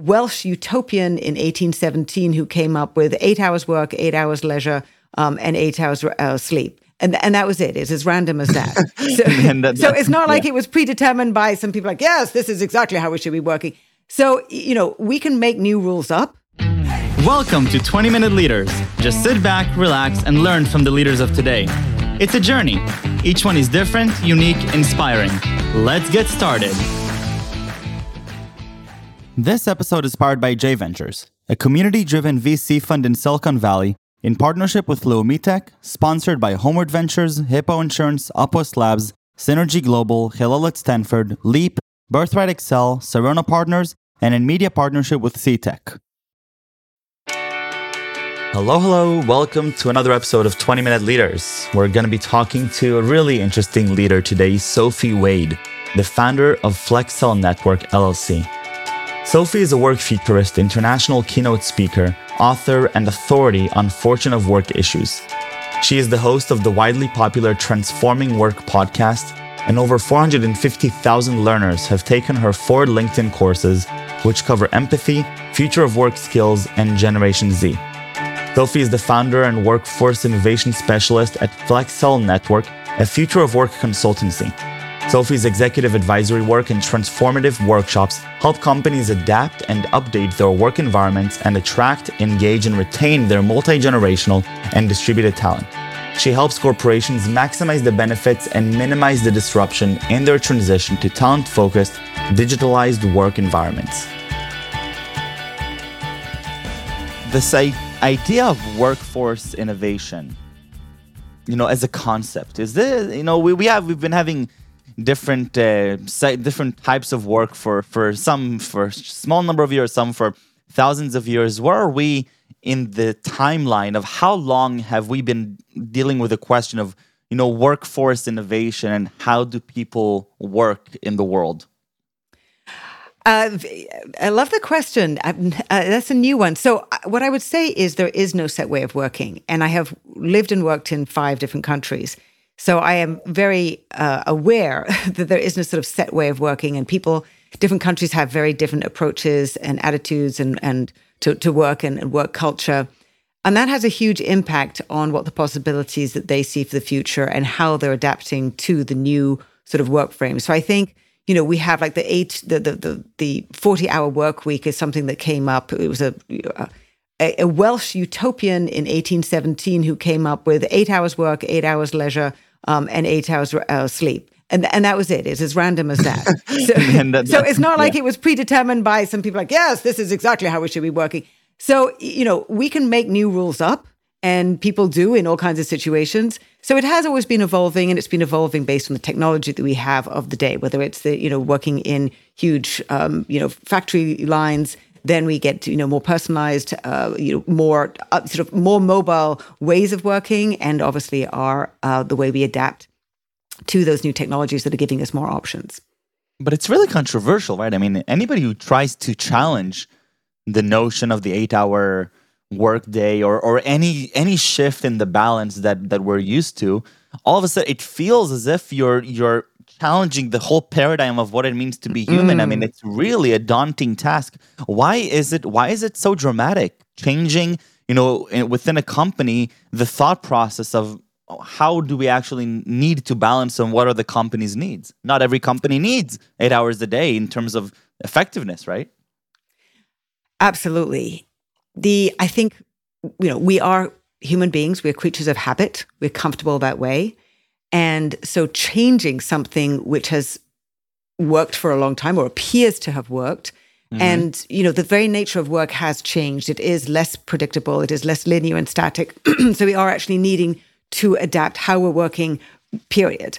Welsh utopian in 1817 who came up with eight hours work, eight hours leisure, um, and eight hours uh, sleep. And, and that was it. It's as random as that. So, that, so it's not like yeah. it was predetermined by some people like, yes, this is exactly how we should be working. So, you know, we can make new rules up. Welcome to 20 Minute Leaders. Just sit back, relax, and learn from the leaders of today. It's a journey. Each one is different, unique, inspiring. Let's get started. This episode is powered by J Ventures, a community driven VC fund in Silicon Valley in partnership with Leumitech, sponsored by Homeward Ventures, Hippo Insurance, Upwest Labs, Synergy Global, Hillel at Stanford, Leap, Birthright Excel, Sarona Partners, and in media partnership with CTech. Hello, hello. Welcome to another episode of 20 Minute Leaders. We're going to be talking to a really interesting leader today, Sophie Wade, the founder of Flexcel Network LLC. Sophie is a work futurist, international keynote speaker, author, and authority on future of work issues. She is the host of the widely popular Transforming Work podcast, and over 450,000 learners have taken her four LinkedIn courses, which cover empathy, future of work skills, and Generation Z. Sophie is the founder and workforce innovation specialist at Flexcel Network, a future of work consultancy. Sophie's executive advisory work and transformative workshops help companies adapt and update their work environments and attract, engage, and retain their multi generational and distributed talent. She helps corporations maximize the benefits and minimize the disruption in their transition to talent focused, digitalized work environments. This idea of workforce innovation, you know, as a concept, is this, you know, we, we have, we've been having different uh, different types of work for for some for small number of years, some for thousands of years. Where are we in the timeline of how long have we been dealing with the question of you know workforce innovation and how do people work in the world? Uh, I love the question. Uh, that's a new one. So, uh, what I would say is there is no set way of working. And I have lived and worked in five different countries. So I am very uh, aware that there isn't a sort of set way of working, and people, different countries have very different approaches and attitudes and and to, to work and, and work culture. And that has a huge impact on what the possibilities that they see for the future and how they're adapting to the new sort of work frame. So I think, you know, we have like the eight, the the the, the 40 hour work week is something that came up. It was a, a, a Welsh utopian in 1817 who came up with eight hours work, eight hours leisure, um, and eight hours uh, sleep. And, and that was it. It's as random as that. So, that, so it's not like yeah. it was predetermined by some people like, yes, this is exactly how we should be working. So, you know, we can make new rules up and people do in all kinds of situations. So it has always been evolving and it's been evolving based on the technology that we have of the day, whether it's the, you know, working in huge, um, you know, factory lines, then we get you know more personalized, uh, you know more uh, sort of more mobile ways of working, and obviously are uh, the way we adapt to those new technologies that are giving us more options. But it's really controversial, right? I mean, anybody who tries to challenge the notion of the eight-hour workday or or any any shift in the balance that that we're used to, all of a sudden it feels as if you're you're challenging the whole paradigm of what it means to be human. Mm. I mean, mm. it's really a daunting task. Why is it? Why is it so dramatic? Changing, you know, within a company, the thought process of how do we actually need to balance and what are the company's needs? Not every company needs eight hours a day in terms of effectiveness, right? Absolutely. The I think you know we are human beings. We're creatures of habit. We're comfortable that way. And so changing something which has worked for a long time or appears to have worked. Mm-hmm. And, you know, the very nature of work has changed. It is less predictable, it is less linear and static. so we are actually needing to adapt how we're working, period.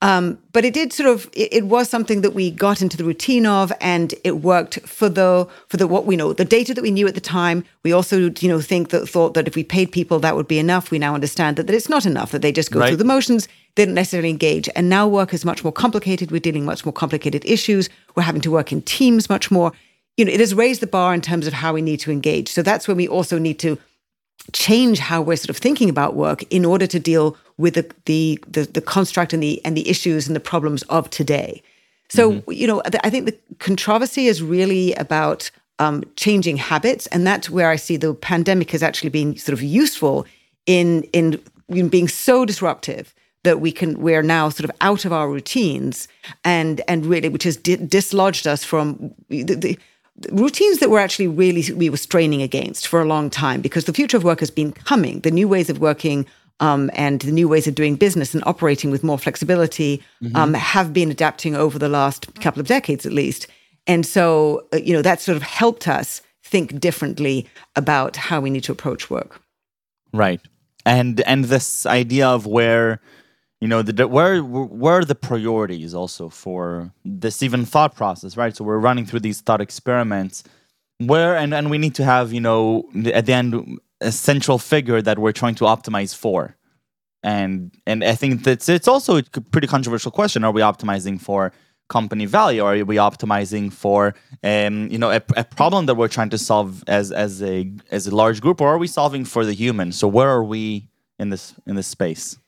Um, but it did sort of it, it, was something that we got into the routine of and it worked for the for the what we know the data that we knew at the time. We also you know think that thought that if we paid people that would be enough. We now understand that, that it's not enough that they just go right. through the motions. They don't necessarily engage. And now work is much more complicated. We're dealing much more complicated issues. We're having to work in teams much more. You know it has raised the bar in terms of how we need to engage. So that's when we also need to change how we're sort of thinking about work in order to deal with the the the, the construct and the and the issues and the problems of today. So mm-hmm. you know, I think the controversy is really about um, changing habits, and that's where I see the pandemic has actually been sort of useful in in, in being so disruptive that we can we're now sort of out of our routines and and really which has di- dislodged us from the, the, routines that were actually really we were straining against for a long time because the future of work has been coming. The new ways of working um, and the new ways of doing business and operating with more flexibility mm-hmm. um, have been adapting over the last couple of decades at least. And so uh, you know that sort of helped us think differently about how we need to approach work. Right. And and this idea of where you know the, where where are the priorities also for this even thought process right? So we're running through these thought experiments where and and we need to have you know at the end a central figure that we're trying to optimize for. And and i think that's it's also a pretty controversial question. Are we optimizing for company value? Or are we optimizing for um, you know a, a problem that we're trying to solve as as a as a large group or are we solving for the human? So where are we in this in this space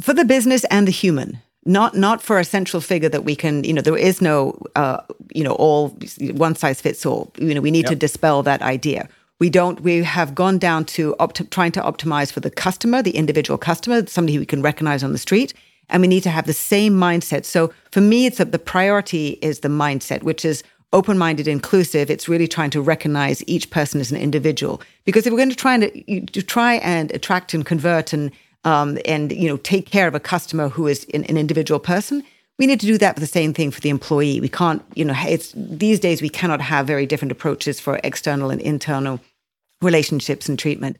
for the business and the human not not for a central figure that we can you know there is no uh, you know all one size fits all. You know we need yep. to dispel that idea. We don't we have gone down to opt- trying to optimize for the customer the individual customer somebody who we can recognize on the street and we need to have the same mindset. So for me it's a, the priority is the mindset which is open-minded inclusive. It's really trying to recognize each person as an individual. Because if we're going to try and to try and attract and convert and um, and you know take care of a customer who is an, an individual person we need to do that for the same thing for the employee. We can't you know it's these days we cannot have very different approaches for external and internal relationships and treatment.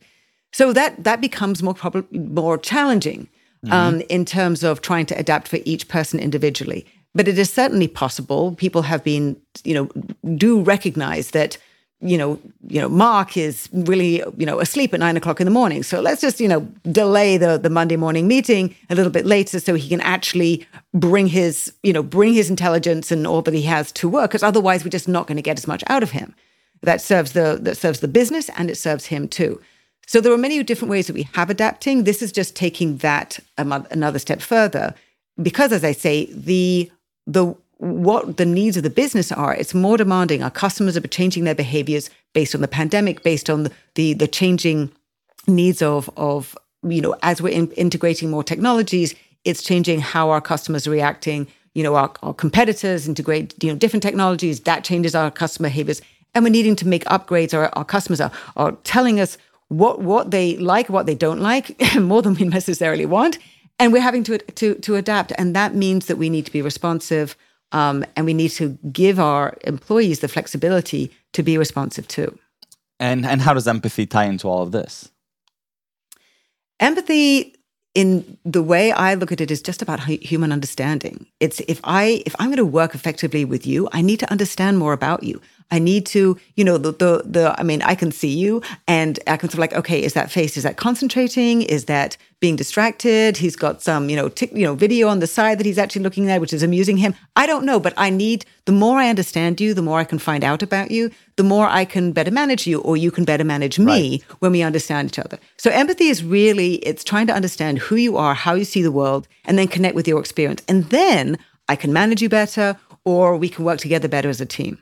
So that that becomes more probably more challenging mm-hmm. um, in terms of trying to adapt for each person individually. But it is certainly possible. People have been you know do recognize that you know, you know, Mark is really, you know, asleep at nine o'clock in the morning. So let's just, you know, delay the the Monday morning meeting a little bit later so he can actually bring his, you know, bring his intelligence and all that he has to work. Because otherwise, we're just not going to get as much out of him. That serves the that serves the business and it serves him too. So there are many different ways that we have adapting. This is just taking that another step further, because as I say, the the what the needs of the business are. It's more demanding. Our customers are changing their behaviors based on the pandemic, based on the the, changing needs of of you know as we're in, integrating more technologies. It's changing how our customers are reacting. You know, our, our competitors integrate you know different technologies that changes our customer behaviors, and we're needing to make upgrades. Our our customers are are telling us what what they like, what they don't like, more than we necessarily want, and we're having to to to adapt. And that means that we need to be responsive um, and we need to give our employees the flexibility to be responsive too. And and how does empathy tie into all of this? Empathy in the way I look at it is just about human understanding. It's if I if I'm going to work effectively with you, I need to understand more about you. I need to, you know, the, the, the, I mean, I can see you and I can sort of like, okay, is that face, is that concentrating? Is that being distracted? He's got some, you know, tick, you know, video on the side that he's actually looking at, which is amusing him. I don't know, but I need, the more I understand you, the more I can find out about you, the more I can better manage you or you can better manage me right. when we understand each other. So empathy is really, it's trying to understand who you are, how you see the world, and then connect with your experience. And then I can manage you better or we can work together better as a team.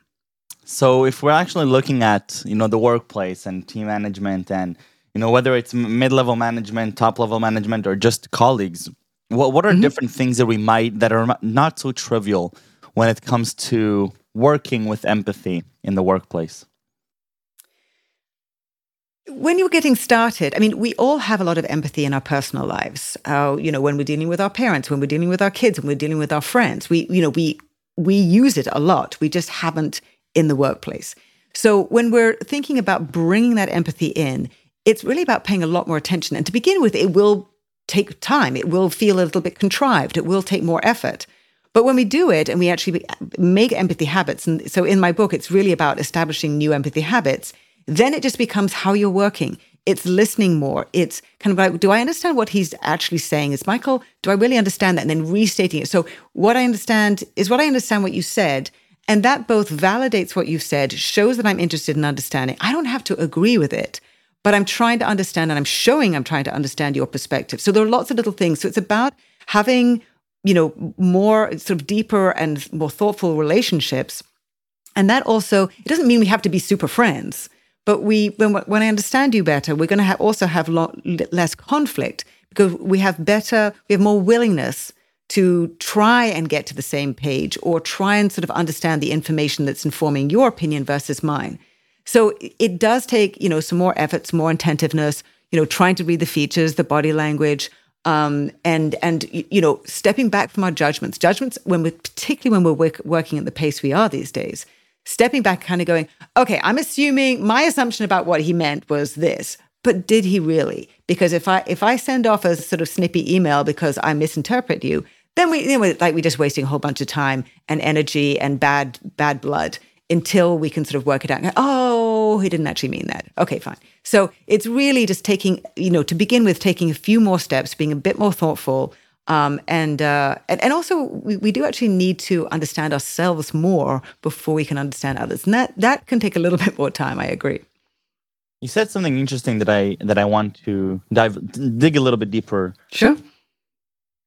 So if we're actually looking at you know the workplace and team management and you know whether it's mid-level management, top-level management, or just colleagues, what what are mm-hmm. different things that we might that are not so trivial when it comes to working with empathy in the workplace? when you're getting started, I mean, we all have a lot of empathy in our personal lives. Uh, you know, when we're dealing with our parents, when we're dealing with our kids, when we're dealing with our friends, we, you know, we we use it a lot. We just haven't in the workplace. So when we're thinking about bringing that empathy in, it's really about paying a lot more attention. And to begin with, it will take time. It will feel a little bit contrived. It will take more effort. But when we do it and we actually make empathy habits, and so in my book, it's really about establishing new empathy habits, then it just becomes how you're working. It's listening more. It's kind of like, do I understand what he's actually saying? Is Michael, do I really understand that? And then restating it. So what I understand is what I understand what you said. And that both validates what you've said, shows that I'm interested in understanding. I don't have to agree with it, but I'm trying to understand and I'm showing I'm trying to understand your perspective. So there are lots of little things. So it's about having, you know, more sort of deeper and more thoughtful relationships And that also, it doesn't mean we have to be super friends, but we, when, when I understand you better, we're going to have also have less conflict because we have better, we have more willingness to try and get to the same page or try and sort of understand the information that's informing your opinion versus mine. So it does take, you know, some more efforts, more attentiveness, you know, trying to read the features, the body language, um, and and you know, stepping back from our judgments. Judgments when we, particularly when we're work, working at the pace we are these days, stepping back, kind of going, okay, I'm assuming my assumption about what he meant was this, but did he really? Because if I if I send off a sort of snippy email because I misinterpret you, then we you know, like we're just wasting a whole bunch of time and energy and bad bad blood until we can sort of work it out. Go, oh, he didn't actually mean that. Okay, fine. So it's really just taking, you know, to begin with, taking a few more steps, being a bit more thoughtful. Um, and, uh, and and also we, we do actually need to understand ourselves more before we can understand others, and that that can take a little bit more time. I agree. You said something interesting that I that I want to dive dig a little bit deeper. Sure.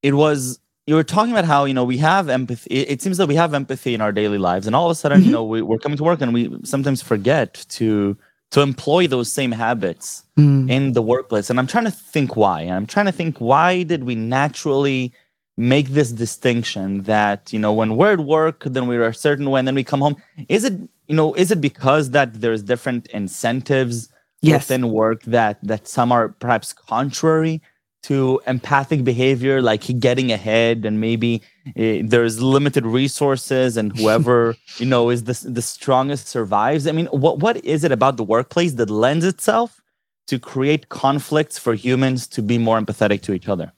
It was you were talking about how you know we have empathy it, seems that we have empathy in our daily lives and all of a sudden mm-hmm. you know we, are coming to work and we sometimes forget to to employ those same habits mm. in the workplace and i'm trying to think why and i'm trying to think why did we naturally make this distinction that you know when we're at work then we're a certain way and then we come home is it you know is it because that there's different incentives yes. within work that that some are perhaps contrary to empathic behavior, like getting ahead, and maybe uh, there's limited resources, and whoever you know is the the strongest survives. I mean, what what is it about the workplace that lends itself to create conflicts for humans to be more empathetic to each other?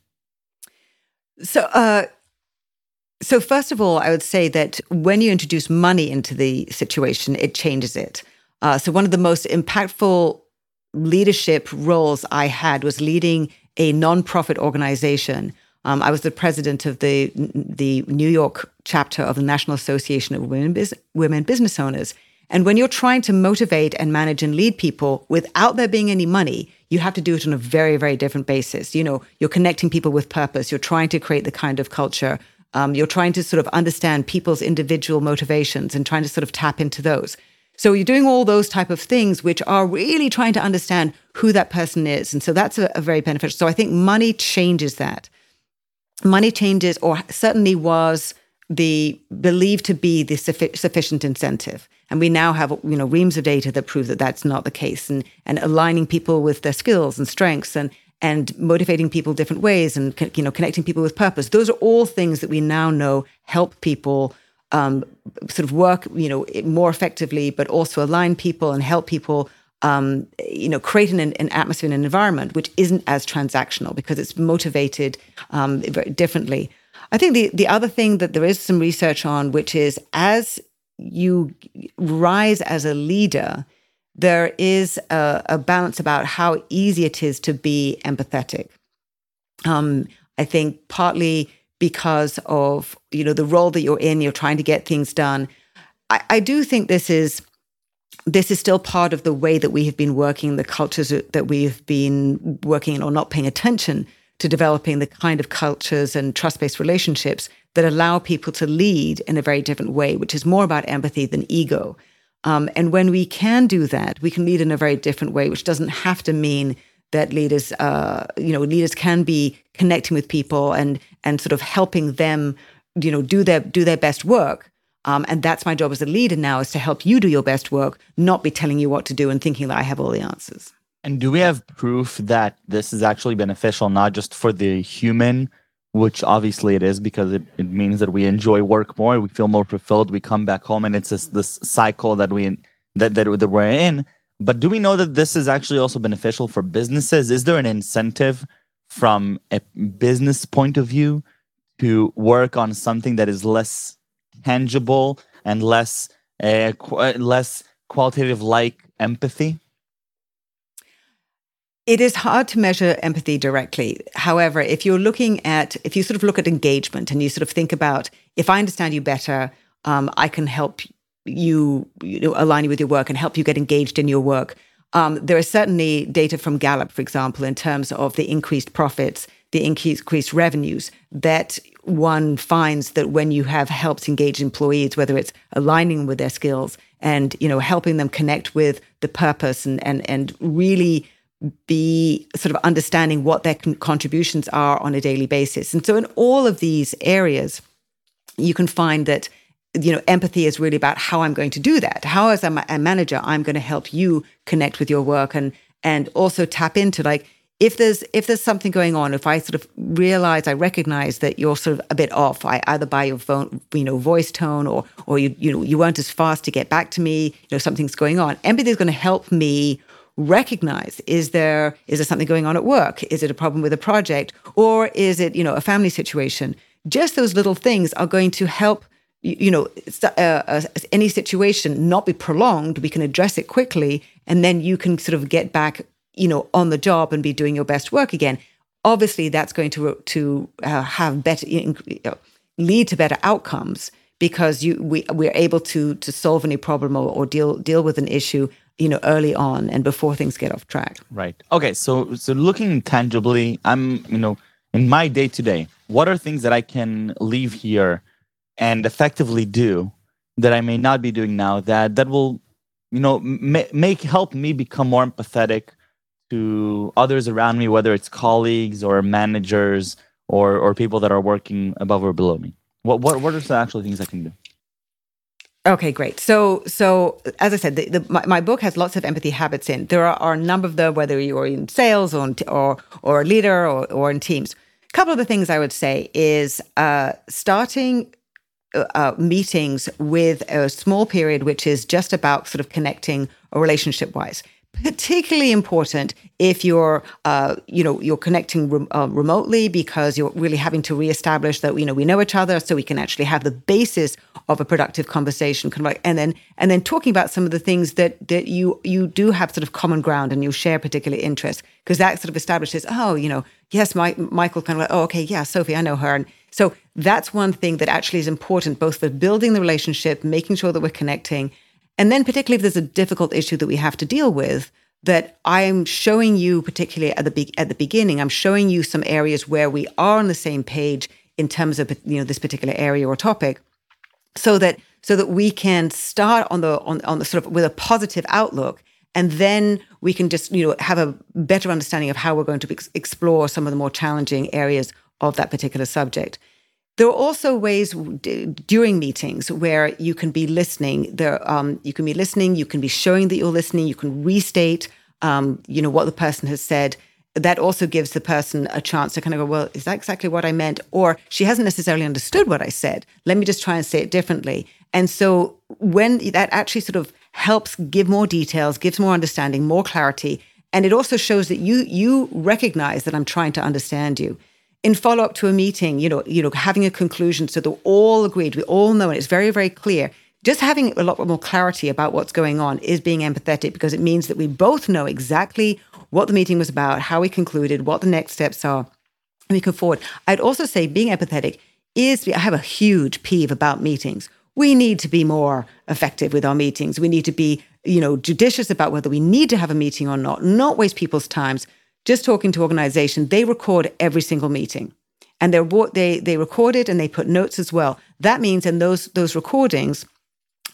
So, uh, so first of all, I would say that when you introduce money into the situation, it changes it. Uh, so, one of the most impactful leadership roles I had was leading a nonprofit organization. Um, I was the president of the the New York chapter of the National Association of Women, Bus- Women Business Owners. And when you're trying to motivate and manage and lead people without there being any money, you have to do it on a very, very different basis. You know, you're connecting people with purpose. You're trying to create the kind of culture. Um, you're trying to sort of understand people's individual motivations and trying to sort of tap into those. So you're doing all those type of things, which are really trying to understand who that person is. And so that's a, a very beneficial. So I think money changes that. Money changes, or certainly was the believed to be the suffi- sufficient incentive. And we now have, you know, reams of data that prove that that's not the case, and and aligning people with their skills and strengths, and and motivating people different ways, and you know, connecting people with purpose. Those are all things that we now know help people um, sort of work, you know, more effectively, but also align people and help people, um, you know, create an, an, atmosphere and an environment which isn't as transactional because it's motivated um, differently. I think the the other thing that there is some research on, which is as you rise as a leader, there is a, a balance about how easy it is to be empathetic. Um, I think partly because of you know the role that you're in you're trying to get things done. I, I, do think this is this is still part of the way that we have been working the cultures that we've been working in or not paying attention to developing the kind of cultures and trust-based relationships that allow people to lead in a very different way which is more about empathy than ego. Um, and when we can do that we can lead in a very different way which doesn't have to mean that leaders, uh, you know, leaders can be connecting with people and and sort of helping them, you know, do their do their best work. Um, and that's my job as a leader now is to help you do your best work, not be telling you what to do and thinking that I have all the answers. And do we have proof that this is actually beneficial, not just for the human, which obviously it is because it, it means that we enjoy work more, we feel more fulfilled, we come back home, and it's this, this cycle that we that, that that we're in. But do we know that this is actually also beneficial for businesses? Is there an incentive from a business point of view to work on something that is less tangible and less uh, qu- less qualitative like empathy? It is hard to measure empathy directly. However, if you're looking at, if you sort of look at engagement and you sort of think about, if I understand you better, um, I can help you, you know, align you with your work and help you get engaged in your work. Um, there is certainly data from Gallup, for example, in terms of the increased profits, the increased revenues that one finds that when you have helped engage employees, whether it's aligning with their skills and you know helping them connect with the purpose and and and really be sort of understanding what their con- contributions are on a daily basis. And so in all of these areas, you can find that you know empathy is really about how I'm going to do that. How as a, a manager, I'm going to help you connect with your work and and also tap into like if there's if there's something going on, if I sort of realize, I recognize that you're sort of a bit off, I either by your phone, you know, voice tone, or or you you know you weren't as fast to get back to me, you know, something's going on. Empathy is going to help me recognize is there is there something going on at work? Is it a problem with a project, or is it you know a family situation? Just those little things are going to help you know uh, uh, any situation not be prolonged we can address it quickly and then you can sort of get back you know, on the job and be doing your best work again. Obviously, that's going to to uh, have better lead to better outcomes because you we we're able to to solve any problem or, or deal deal with an issue you know early on and before things get off track. Right. Okay. So so looking tangibly, I'm you know in my day to day, what are things that I can leave here and effectively do that I may not be doing now that that will you know ma- make help me become more empathetic to others around me, whether it's colleagues or managers or or people that are working above or below me? What what what are some actual things I can do? Okay, great. So, so as I said, the, the, my, my, book has lots of empathy habits in. There are, are, a number of them, whether you're in sales or or, or a leader or, or in teams. A couple of the things I would say is uh, starting uh, uh meetings with a small period, which is just about sort of connecting relationship wise particularly important if you're uh, you know you're connecting re- uh, remotely because you're really having to reestablish that you know we know each other so we can actually have the basis of a productive conversation and then and then talking about some of the things that that you you do have sort of common ground and you share particular interests because that sort of establishes oh you know yes my, michael kind of like oh okay yeah sophie i know her. And so that's one thing that actually is important both for building the relationship making sure that we're connecting and then, particularly if there's a difficult issue that we have to deal with, that I'm showing you, particularly at the be- at the beginning, I'm showing you some areas where we are on the same page in terms of you know this particular area or topic, so that so that we can start on the on, on the sort of with a positive outlook, and then we can just you know have a better understanding of how we're going to ex- explore some of the more challenging areas of that particular subject. There are also ways d- during meetings where you can be listening. There, um, you can be listening. You can be showing that you're listening. You can restate, um, you know, what the person has said. That also gives the person a chance to kind of go, well, is that exactly what I meant? Or she hasn't necessarily understood what I said. Let me just try and say it differently. And so when that actually sort of helps give more details, gives more understanding, more clarity, and it also shows that you you recognize that I'm trying to understand you in follow up to a meeting, you know, you know, having a conclusion so they're all agreed, we all know, and it's very, very clear. Just having a lot more clarity about what's going on is being empathetic because it means that we both know exactly what the meeting was about, how we concluded, what the next steps are, and we can forward. I'd also say being empathetic is, I have a huge peeve about meetings. We need to be more effective with our meetings. We need to be, you know, judicious about whether we need to have a meeting or not, not waste people's times just talking to organization, they record every single meeting. And they they they record it and they put notes as well. That means, and those those recordings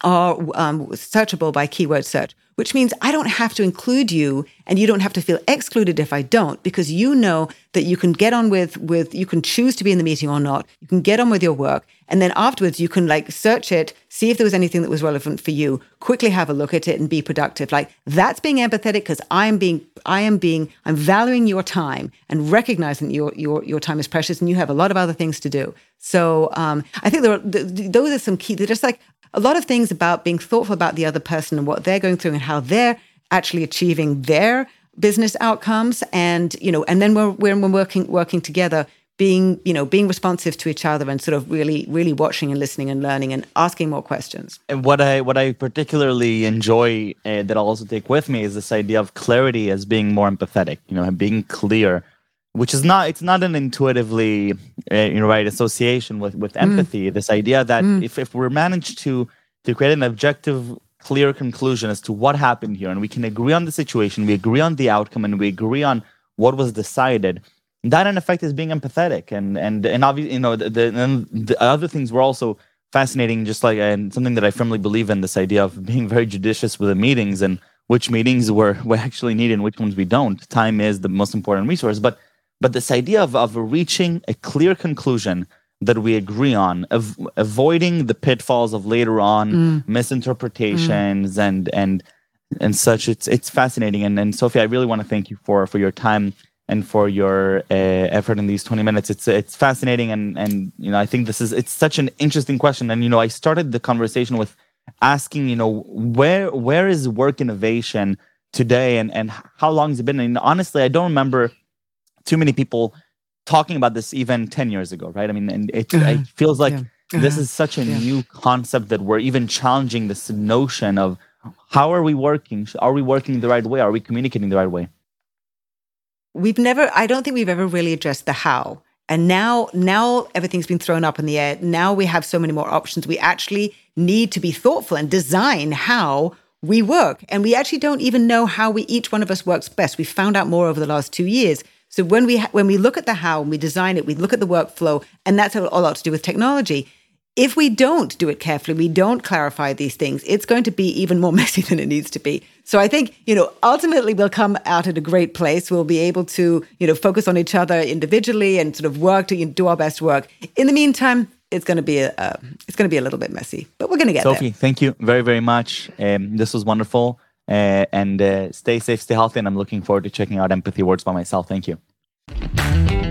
are um, searchable by keyword search which means I don't have to include you and you don't have to feel excluded if I don't because you know that you can get on with with you can choose to be in the meeting or not. You can get on with your work and then afterwards you can like search it, see if there was anything that was relevant for you, quickly have a look at it and be productive. Like that's being empathetic because I am being I am being I'm valuing your time and recognizing your your your time is precious and you have a lot of other things to do. So um, I think there are, those are some key. They're just like a lot of things about being thoughtful about the other person and what they're going through and how they're actually achieving their business outcomes and you know and then we're, when we're working working together being you know being responsive to each other and sort of really really watching and listening and learning and asking more questions and what i what i particularly enjoy uh, that i'll also take with me is this idea of clarity as being more empathetic you know being clear which is not it's not an intuitively uh, you know right association with with mm. empathy mm. this idea that mm. if if we're managed to to create an objective clear conclusion as to what happened here and we can agree on the situation we agree on the outcome and we agree on what was decided that in effect is being empathetic and and and obviously you know the, the, the other things were also fascinating just like and something that i firmly believe in this idea of being very judicious with the meetings and which meetings we're, we actually need and which ones we don't. Time is the most important resource but but this idea of, of reaching a clear conclusion that we agree on av- avoiding the pitfalls of later on mm. misinterpretations mm. and and and such. It's it's fascinating. And and sophie i really want to thank you for for your time and for your uh, effort in these 20 minutes. It's it's fascinating and and you know i think this is it's such an interesting question. And you know i started the conversation with asking you know where where is work innovation today and and how long has it been? And honestly i don't remember too many people talking about this even 10 years ago right? I mean and it, uh-huh. it feels like yeah. uh-huh. this is such a yeah. new concept that we're even challenging this notion of how are we working? Are we working the right way? Are we communicating the right way? We've never i don't think we've ever really addressed the how. And now now everything's been thrown up in the air. Now we have so many more options. We actually need to be thoughtful and design how we work. And we actually don't even know how we each one of us works best. We found out more over the last two years so when we ha- when we look at the how and we design it we look at the workflow and that's a lot to do with technology if we don't do it carefully, we don't clarify these things, it's going to be even more messy than it needs to be. So I think, you know, ultimately we'll come out at a great place. We'll be able to, you know, focus on each other individually and sort of work to you know, do our best work. In the meantime, it's going to be a uh, it's going to be a little bit messy, but we're going to get Sophie, there. Sophie, thank you very very much. Um, this was wonderful, and uh, stay safe, stay healthy, and I'm looking forward to checking out Empathy Works by myself. Thank you.